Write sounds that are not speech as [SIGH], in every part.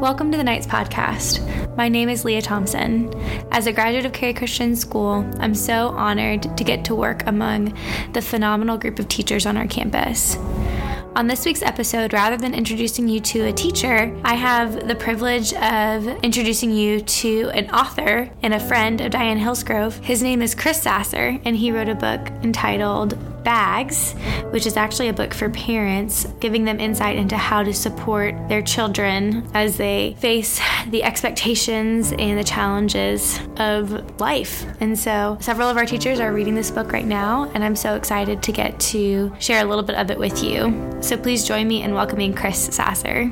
Welcome to the Knights Podcast. My name is Leah Thompson. As a graduate of Cary Christian School, I'm so honored to get to work among the phenomenal group of teachers on our campus. On this week's episode, rather than introducing you to a teacher, I have the privilege of introducing you to an author and a friend of Diane Hillsgrove. His name is Chris Sasser, and he wrote a book entitled Bags, which is actually a book for parents, giving them insight into how to support their children as they face the expectations and the challenges of life. And so, several of our teachers are reading this book right now, and I'm so excited to get to share a little bit of it with you. So please join me in welcoming Chris Sasser.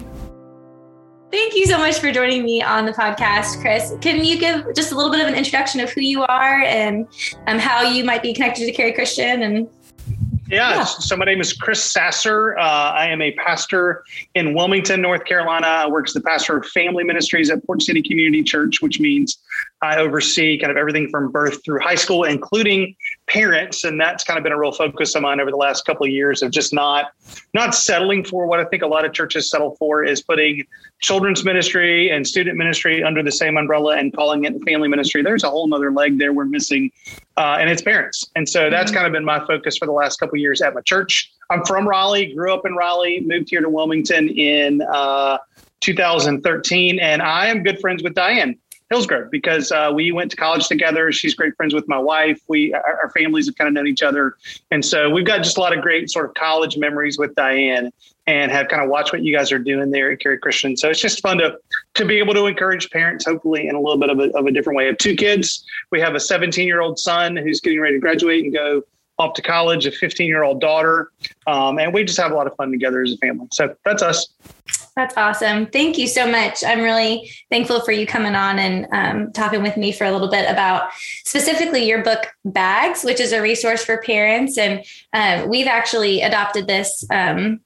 Thank you so much for joining me on the podcast, Chris. Can you give just a little bit of an introduction of who you are and um, how you might be connected to Cary Christian and yeah, yeah, So my name is Chris Sasser. Uh, I am a pastor in Wilmington, North Carolina. I work as the pastor of family ministries at Port City Community Church, which means I oversee kind of everything from birth through high school, including parents, and that's kind of been a real focus of mine over the last couple of years of just not not settling for what I think a lot of churches settle for is putting children's ministry and student ministry under the same umbrella and calling it family ministry. There's a whole other leg there we're missing, uh, and it's parents. And so that's mm-hmm. kind of been my focus for the last couple of years at my church. I'm from Raleigh, grew up in Raleigh, moved here to Wilmington in uh, 2013, and I am good friends with Diane. Hillsgrove because uh, we went to college together. She's great friends with my wife. We our, our families have kind of known each other, and so we've got just a lot of great sort of college memories with Diane, and have kind of watched what you guys are doing there at Cary Christian. So it's just fun to to be able to encourage parents, hopefully in a little bit of a, of a different way. I have two kids. We have a 17 year old son who's getting ready to graduate and go off to college, a 15 year old daughter. Um, and we just have a lot of fun together as a family. So that's us. That's awesome. Thank you so much. I'm really thankful for you coming on and um, talking with me for a little bit about specifically your book, Bags, which is a resource for parents. And uh, we've actually adopted this um,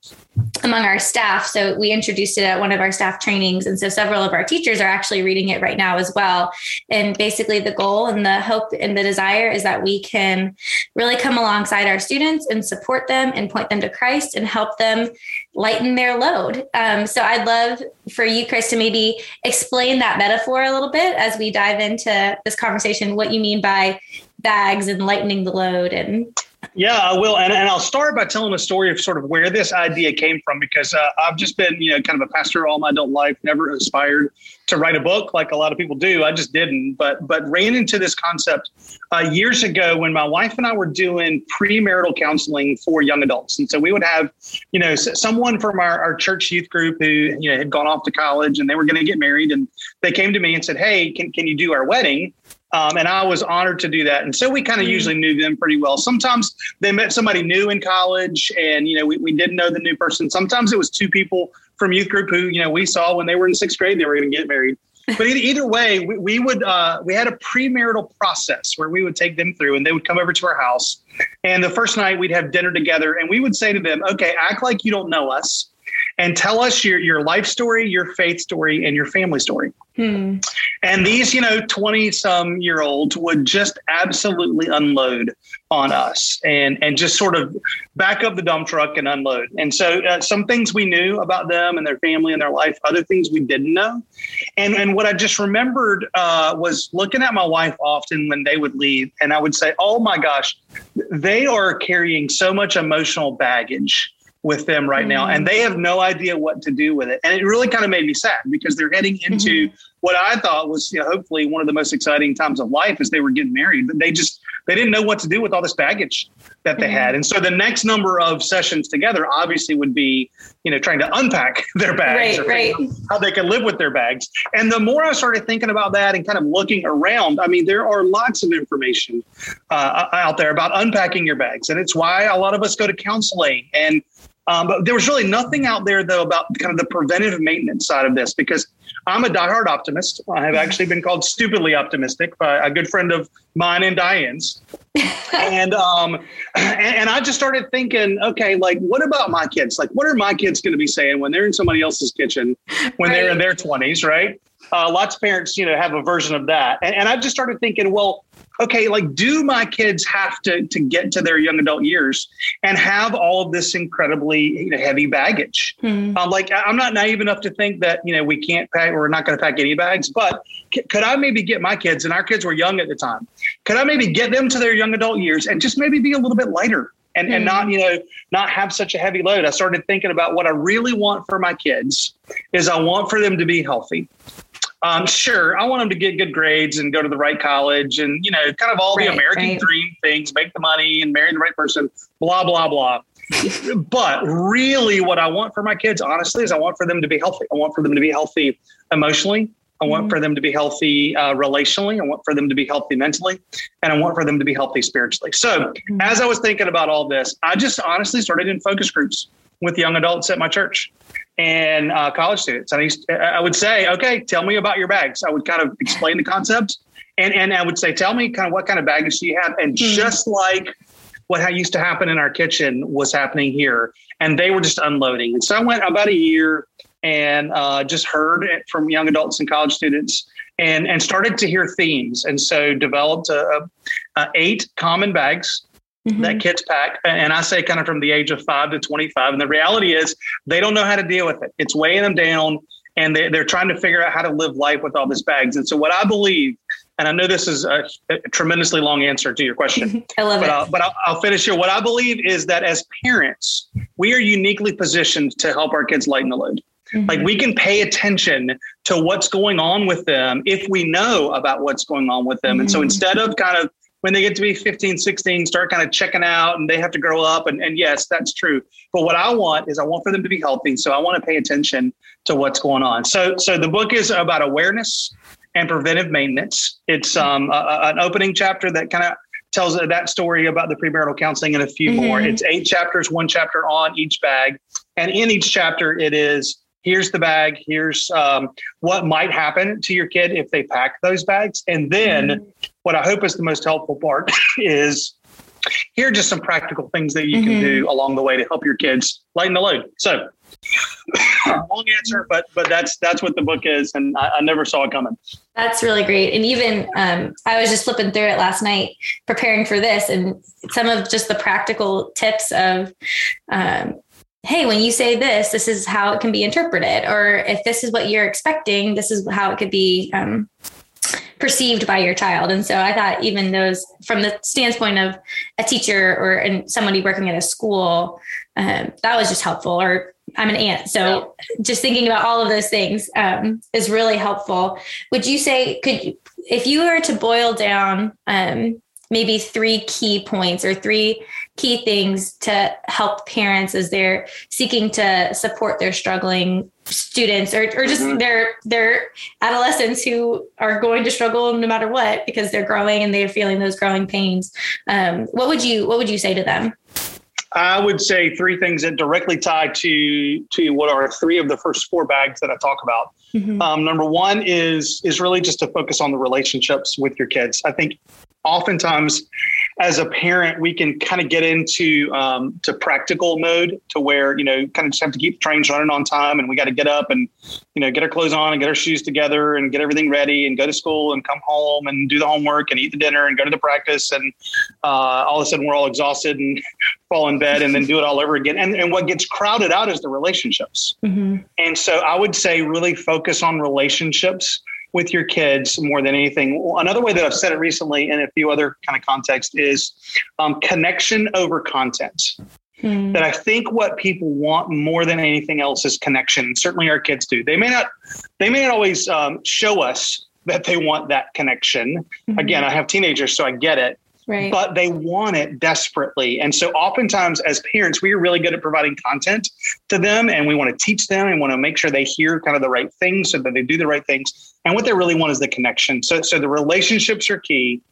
among our staff. So we introduced it at one of our staff trainings. And so several of our teachers are actually reading it right now as well. And basically, the goal and the hope and the desire is that we can really come alongside our students and support them and point them to Christ and help them lighten their load. Um, so I'd love for you, Chris, to maybe explain that metaphor a little bit as we dive into this conversation, what you mean by bags and lightening the load and yeah, I will. And, and I'll start by telling a story of sort of where this idea came from because uh, I've just been, you know, kind of a pastor all my adult life, never aspired to write a book like a lot of people do. I just didn't, but but ran into this concept uh, years ago when my wife and I were doing premarital counseling for young adults. And so we would have, you know, someone from our, our church youth group who, you know, had gone off to college and they were going to get married. And they came to me and said, Hey, can, can you do our wedding? Um, and I was honored to do that. And so we kind of mm-hmm. usually knew them pretty well. Sometimes they met somebody new in college and, you know, we, we didn't know the new person. Sometimes it was two people from youth group who, you know, we saw when they were in sixth grade, they were going to get married. But either, either way, we, we would, uh, we had a premarital process where we would take them through and they would come over to our house. And the first night we'd have dinner together and we would say to them, okay, act like you don't know us and tell us your, your life story, your faith story, and your family story. Hmm. And these, you know, 20 some year olds would just absolutely unload on us and, and just sort of back up the dump truck and unload. And so uh, some things we knew about them and their family and their life, other things we didn't know. And, and what I just remembered uh, was looking at my wife often when they would leave, and I would say, oh my gosh, they are carrying so much emotional baggage with them right now and they have no idea what to do with it and it really kind of made me sad because they're heading into mm-hmm. what i thought was you know, hopefully one of the most exciting times of life as they were getting married but they just they didn't know what to do with all this baggage that they mm-hmm. had and so the next number of sessions together obviously would be you know trying to unpack [LAUGHS] their bags right, right. how they can live with their bags and the more i started thinking about that and kind of looking around i mean there are lots of information uh, out there about unpacking your bags and it's why a lot of us go to counseling and um, but there was really nothing out there, though, about kind of the preventive maintenance side of this because I'm a diehard optimist. I have actually been called stupidly optimistic by a good friend of mine and Diane's. [LAUGHS] and, um, and, and I just started thinking, okay, like, what about my kids? Like, what are my kids going to be saying when they're in somebody else's kitchen when right. they're in their 20s, right? Uh, lots of parents, you know, have a version of that. And, and I just started thinking, well, okay, like, do my kids have to to get to their young adult years and have all of this incredibly you know, heavy baggage? Mm-hmm. Um, like, I'm not naive enough to think that you know we can't pack, we're not going to pack any bags, but c- could I maybe get my kids, and our kids were young at the time, could I maybe get them to their young adult years and just maybe be a little bit lighter? And, mm-hmm. and not hmm. you know not have such a heavy load. I started thinking about what I really want for my kids is I want for them to be healthy. Um, sure, I want them to get good grades and go to the right college and, you know, kind of all right, the American right. dream things, make the money and marry the right person, blah, blah, blah. [LAUGHS] but really, what I want for my kids, honestly, is I want for them to be healthy. I want for them to be healthy emotionally. I want mm-hmm. for them to be healthy uh, relationally. I want for them to be healthy mentally. And I want for them to be healthy spiritually. So, mm-hmm. as I was thinking about all this, I just honestly started in focus groups with young adults at my church and uh, college students. And I, used, I would say, okay, tell me about your bags. I would kind of explain the concept. And, and I would say, tell me kind of what kind of baggage do you have? And mm-hmm. just like what used to happen in our kitchen was happening here. And they were just unloading. And so I went about a year and uh, just heard it from young adults and college students and, and started to hear themes. And so developed a, a eight common bags mm-hmm. that kids pack. And I say kind of from the age of five to 25. And the reality is they don't know how to deal with it. It's weighing them down and they're, they're trying to figure out how to live life with all these bags. And so what I believe, and I know this is a, a tremendously long answer to your question. [LAUGHS] I love but it. I'll, but I'll, I'll finish here. What I believe is that as parents, we are uniquely positioned to help our kids lighten the load. Mm-hmm. Like we can pay attention to what's going on with them if we know about what's going on with them. Mm-hmm. And so mm-hmm. instead of kind of when they get to be 15, 16, start kind of checking out and they have to grow up. And, and yes, that's true. But what I want is I want for them to be healthy. So I want to pay attention to what's going on. So, so the book is about awareness and preventive maintenance. It's um, a, an opening chapter that kind of tells that story about the premarital counseling and a few mm-hmm. more. It's eight chapters, one chapter on each bag. And in each chapter, it is here's the bag here's um, what might happen to your kid if they pack those bags and then mm-hmm. what i hope is the most helpful part [LAUGHS] is here are just some practical things that you mm-hmm. can do along the way to help your kids lighten the load so [COUGHS] long answer but but that's that's what the book is and i, I never saw it coming that's really great and even um, i was just flipping through it last night preparing for this and some of just the practical tips of um, hey, when you say this, this is how it can be interpreted. Or if this is what you're expecting, this is how it could be um, perceived by your child. And so I thought even those from the standpoint of a teacher or somebody working at a school, um, that was just helpful. Or I'm an aunt. So just thinking about all of those things um, is really helpful. Would you say, could you, if you were to boil down um, maybe three key points or three key things to help parents as they're seeking to support their struggling students or, or just mm-hmm. their their adolescents who are going to struggle no matter what because they're growing and they're feeling those growing pains um, what would you what would you say to them I would say three things that directly tie to to what are three of the first four bags that I talk about. Mm-hmm. Um, number one is is really just to focus on the relationships with your kids. I think oftentimes as a parent, we can kind of get into um, to practical mode to where you know kind of just have to keep the trains running on time, and we got to get up and you know get our clothes on and get our shoes together and get everything ready and go to school and come home and do the homework and eat the dinner and go to the practice and uh, all of a sudden we're all exhausted and [LAUGHS] fall in bed and then do it all over again. And and what gets crowded out is the relationships. Mm-hmm. And so I would say really focus on relationships with your kids more than anything. Another way that I've said it recently in a few other kind of contexts is um, connection over content. Hmm. That I think what people want more than anything else is connection. Certainly, our kids do. They may not. They may not always um, show us that they want that connection. Mm-hmm. Again, I have teenagers, so I get it. Right. But they want it desperately. And so oftentimes as parents, we are really good at providing content to them and we want to teach them and want to make sure they hear kind of the right things so that they do the right things. And what they really want is the connection. So, so the relationships are key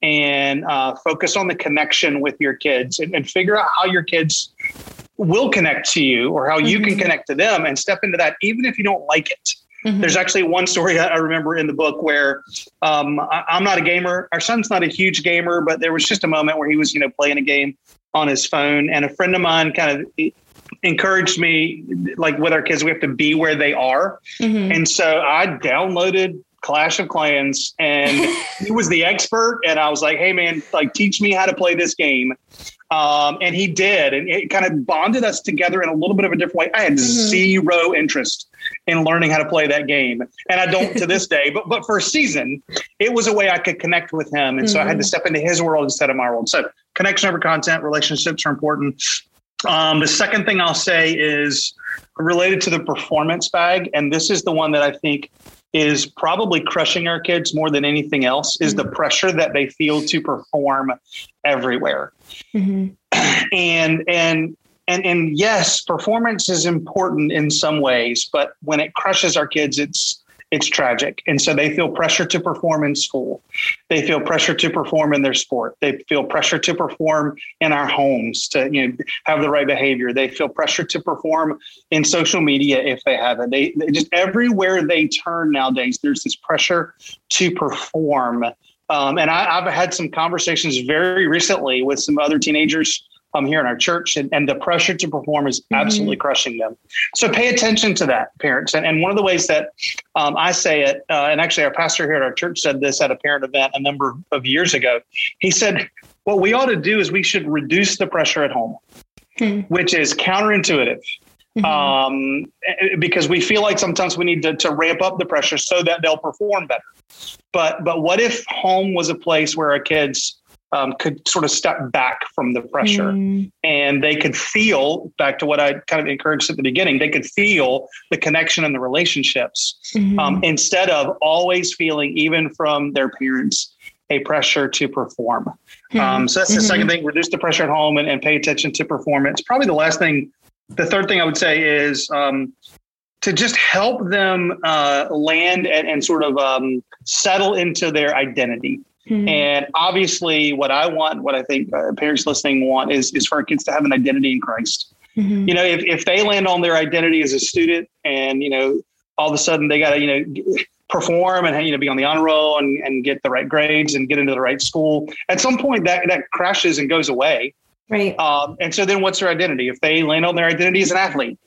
and uh, focus on the connection with your kids and, and figure out how your kids will connect to you or how you mm-hmm. can connect to them and step into that, even if you don't like it. Mm-hmm. There's actually one story I remember in the book where um, I, am not a gamer. Our son's not a huge gamer, but there was just a moment where he was, you know, playing a game on his phone, and a friend of mine kind of encouraged me, like with our kids, we have to be where they are, mm-hmm. and so I downloaded Clash of Clans, and [LAUGHS] he was the expert. And I was like, "Hey, man, like teach me how to play this game." Um, and he did, and it kind of bonded us together in a little bit of a different way. I had mm-hmm. zero interest in learning how to play that game, and I don't to this [LAUGHS] day. But but for a season, it was a way I could connect with him, and mm-hmm. so I had to mm-hmm. step into his world instead of my world. So connection over content, relationships are important. Um, the second thing I'll say is related to the performance bag, and this is the one that I think is probably crushing our kids more than anything else is the mm-hmm. pressure that they feel to perform everywhere. Mm-hmm. [CLEARS THROAT] And and and and yes, performance is important in some ways, but when it crushes our kids, it's it's tragic. And so they feel pressure to perform in school. They feel pressure to perform in their sport. They feel pressure to perform in our homes to you know have the right behavior. They feel pressure to perform in social media if they have it. They, they just everywhere they turn nowadays, there's this pressure to perform. Um, and I, I've had some conversations very recently with some other teenagers um, here in our church, and, and the pressure to perform is mm-hmm. absolutely mm-hmm. crushing them. So pay attention to that, parents. And, and one of the ways that um, I say it, uh, and actually our pastor here at our church said this at a parent event a number of years ago. He said, what we ought to do is we should reduce the pressure at home, mm-hmm. which is counterintuitive. Mm-hmm. Um, eh, because we feel like sometimes we need to, to ramp up the pressure so that they'll perform better. But but what if home was a place where our kids um, could sort of step back from the pressure mm. and they could feel back to what I kind of encouraged at the beginning, they could feel the connection and the relationships mm-hmm. um, instead of always feeling, even from their parents, a pressure to perform. Mm-hmm. Um, so that's the mm-hmm. second thing reduce the pressure at home and, and, pay attention to performance. Probably the last thing, the third thing I would say is um, to just help them uh, land and, and, sort of um, settle into their identity. Mm-hmm. And obviously, what I want, what I think uh, parents listening want, is is for our kids to have an identity in Christ. Mm-hmm. You know, if if they land on their identity as a student, and you know, all of a sudden they got to you know perform and you know be on the honor roll and, and get the right grades and get into the right school. At some point, that that crashes and goes away. Right. Um, and so then, what's their identity? If they land on their identity as an athlete,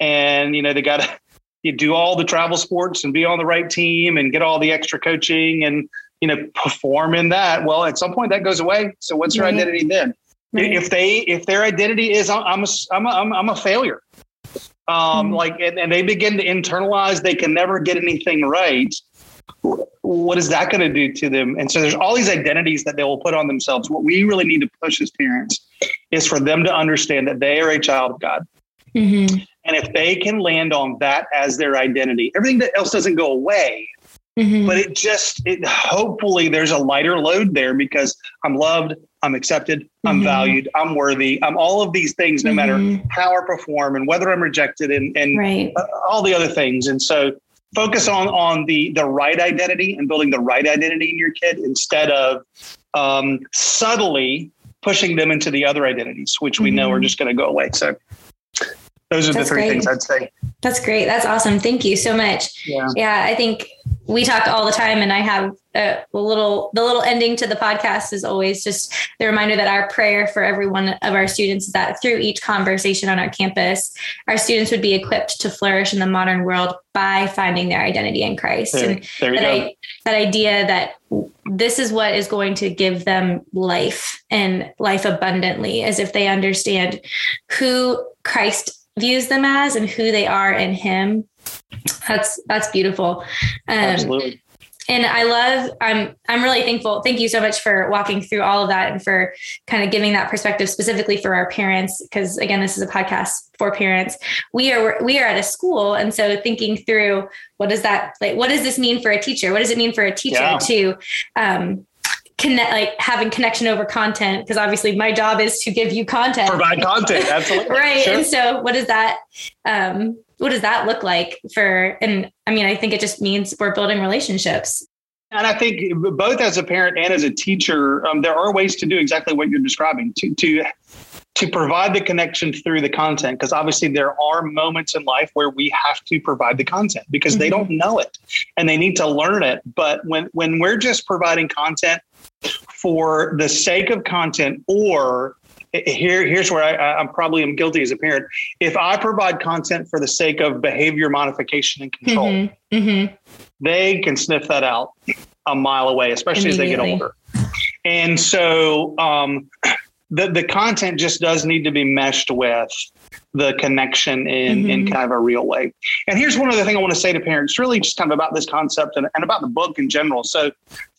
and you know they got to you do all the travel sports and be on the right team and get all the extra coaching and you know, perform in that. Well, at some point that goes away. So what's your right. identity then? Right. If they if their identity is I'm a I'm a I'm a failure, um, mm-hmm. like and, and they begin to internalize they can never get anything right. What is that going to do to them? And so there's all these identities that they will put on themselves. What we really need to push as parents is for them to understand that they are a child of God. Mm-hmm. And if they can land on that as their identity, everything that else doesn't go away. Mm-hmm. But it just, it hopefully there's a lighter load there because I'm loved, I'm accepted, I'm mm-hmm. valued, I'm worthy, I'm all of these things, no mm-hmm. matter how I perform and whether I'm rejected and, and right. Uh, all the other things. And so focus on on the the right identity and building the right identity in your kid instead of um, subtly pushing them into the other identities, which we know are mm-hmm. just going to go away. So those are That's the three great. things I'd say. That's great. That's awesome. Thank you so much. Yeah. yeah, I think we talk all the time and I have a little the little ending to the podcast is always just the reminder that our prayer for every one of our students is that through each conversation on our campus, our students would be equipped to flourish in the modern world by finding their identity in Christ. There, and there that, I, that idea that this is what is going to give them life and life abundantly, as if they understand who Christ views them as and who they are in him that's that's beautiful um, absolutely and I love I'm I'm really thankful. Thank you so much for walking through all of that and for kind of giving that perspective specifically for our parents because again this is a podcast for parents. We are we are at a school and so thinking through what does that like what does this mean for a teacher? What does it mean for a teacher yeah. to um connect like having connection over content because obviously my job is to give you content provide content absolutely [LAUGHS] right sure. and so what does that um what does that look like for and i mean i think it just means we're building relationships and i think both as a parent and as a teacher um, there are ways to do exactly what you're describing to to to provide the connection through the content because obviously there are moments in life where we have to provide the content because mm-hmm. they don't know it and they need to learn it but when when we're just providing content for the sake of content or here, here's where I, I'm probably am guilty as a parent. If I provide content for the sake of behavior modification and control, mm-hmm. Mm-hmm. they can sniff that out a mile away, especially as they get older. And so um, [CLEARS THROAT] the the content just does need to be meshed with the connection in mm-hmm. in kind of a real way. And here's one other thing I want to say to parents, really just kind of about this concept and, and about the book in general. So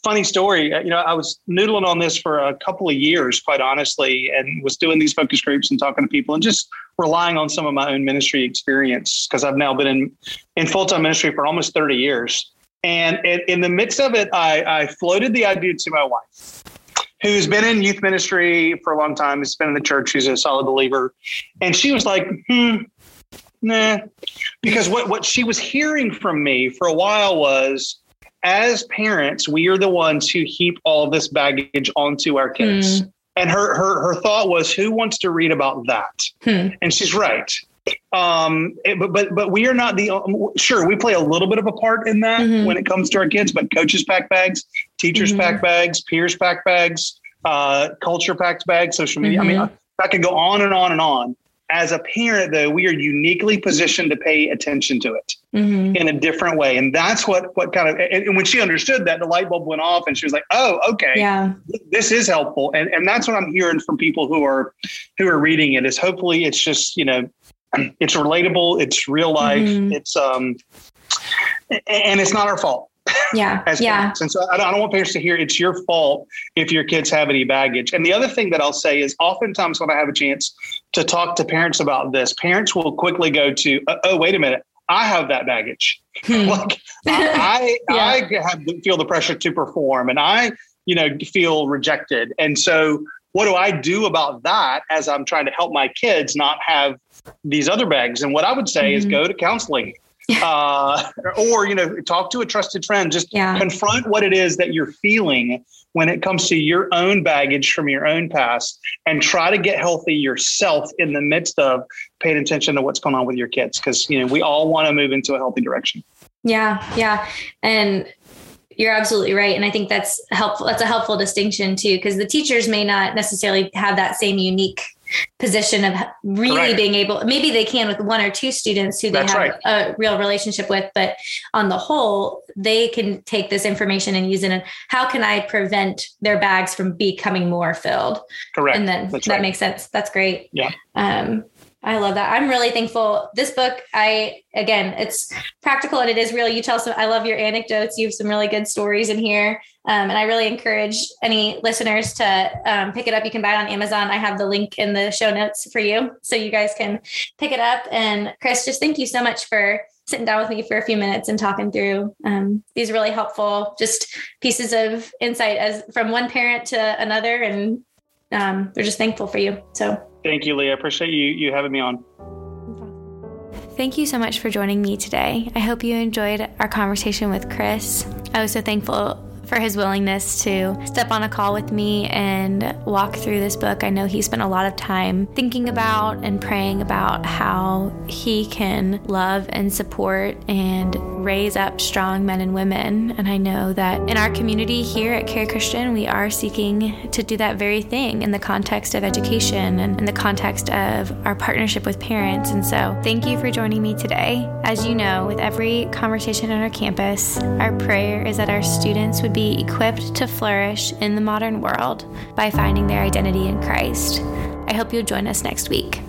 funny story, uh, you know, I was noodling on this for a couple of years, quite honestly, and was doing these focus groups and talking to people and just relying on some of my own ministry experience because I've now been in in full-time ministry for almost 30 years. And in, in the midst of it, I, I floated the idea to my wife who's been in youth ministry for a long time, has been in the church, she's a solid believer. And she was like, hmm, nah. Because what, what she was hearing from me for a while was, as parents, we are the ones who heap all this baggage onto our kids. Mm. And her, her her thought was, who wants to read about that? Hmm. And she's right. Um, but but but we are not the sure we play a little bit of a part in that mm-hmm. when it comes to our kids. But coaches pack bags, teachers mm-hmm. pack bags, peers pack bags, uh, culture packed bags, social media. Mm-hmm. I mean. I, I could go on and on and on. As a parent, though, we are uniquely positioned to pay attention to it mm-hmm. in a different way, and that's what what kind of. And when she understood that, the light bulb went off, and she was like, "Oh, okay, yeah, this is helpful." And and that's what I'm hearing from people who are who are reading it. Is hopefully it's just you know [CLEARS THROAT] it's relatable, it's real life, mm-hmm. it's um, and it's not our fault. Yeah, yeah. Parents. And so I don't, want parents to hear it's your fault if your kids have any baggage. And the other thing that I'll say is, oftentimes when I have a chance to talk to parents about this, parents will quickly go to, uh, "Oh, wait a minute." I have that baggage. [LAUGHS] Hmm. [LAUGHS] like I, I, [LAUGHS] yeah. I have, feel the pressure to perform, and I, you know, feel rejected. And so, what do I do about that as I'm trying to help my kids not have these other bags. And what I would say mm-hmm. is go to counseling. [LAUGHS] uh, or you know talk to a trusted friend. Just yeah. confront what it is that you're feeling when it comes to your own baggage from your own past and try to get healthy yourself in the midst of paying attention to what's going on with your kids. Because you know we all want to move into a healthy direction. Yeah yeah. And you're absolutely right. And i think that's helpful that's a helpful distinction too because the teachers may not necessarily have that same unique position of really Correct. being able maybe they can with one or two students who they That's have right. a real relationship with but on the whole they can take this information and use it and how can i prevent their bags from becoming more filled correct and then That's that right. makes sense that's great yeah um I love that. I'm really thankful. This book, I again, it's practical and it is real. You tell some. I love your anecdotes. You have some really good stories in here, um, and I really encourage any listeners to um, pick it up. You can buy it on Amazon. I have the link in the show notes for you, so you guys can pick it up. And Chris, just thank you so much for sitting down with me for a few minutes and talking through um, these really helpful, just pieces of insight as from one parent to another, and um, we're just thankful for you. So. Thank you, Leah. I appreciate you you having me on. Thank you so much for joining me today. I hope you enjoyed our conversation with Chris. I was so thankful for his willingness to step on a call with me and walk through this book. I know he spent a lot of time thinking about and praying about how he can love and support and raise up strong men and women. And I know that in our community here at Cary Christian, we are seeking to do that very thing in the context of education and in the context of our partnership with parents. And so, thank you for joining me today. As you know, with every conversation on our campus, our prayer is that our students would be be equipped to flourish in the modern world by finding their identity in Christ. I hope you'll join us next week.